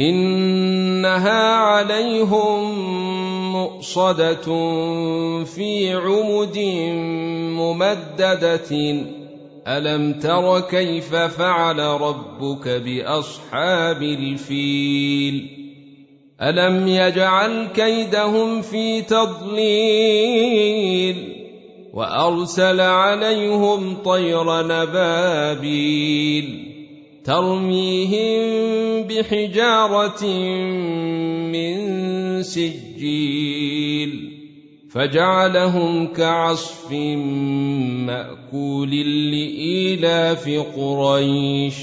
إنها عليهم مؤصدة في عمد ممددة. ألم تر كيف فعل ربك بأصحاب الفيل؟ ألم يجعل كيدهم في تضليل؟ وأرسل عليهم طير نبابيل. ترميهم بحجارة من سجيل فجعلهم كعصف مأكول لإيلاف قريش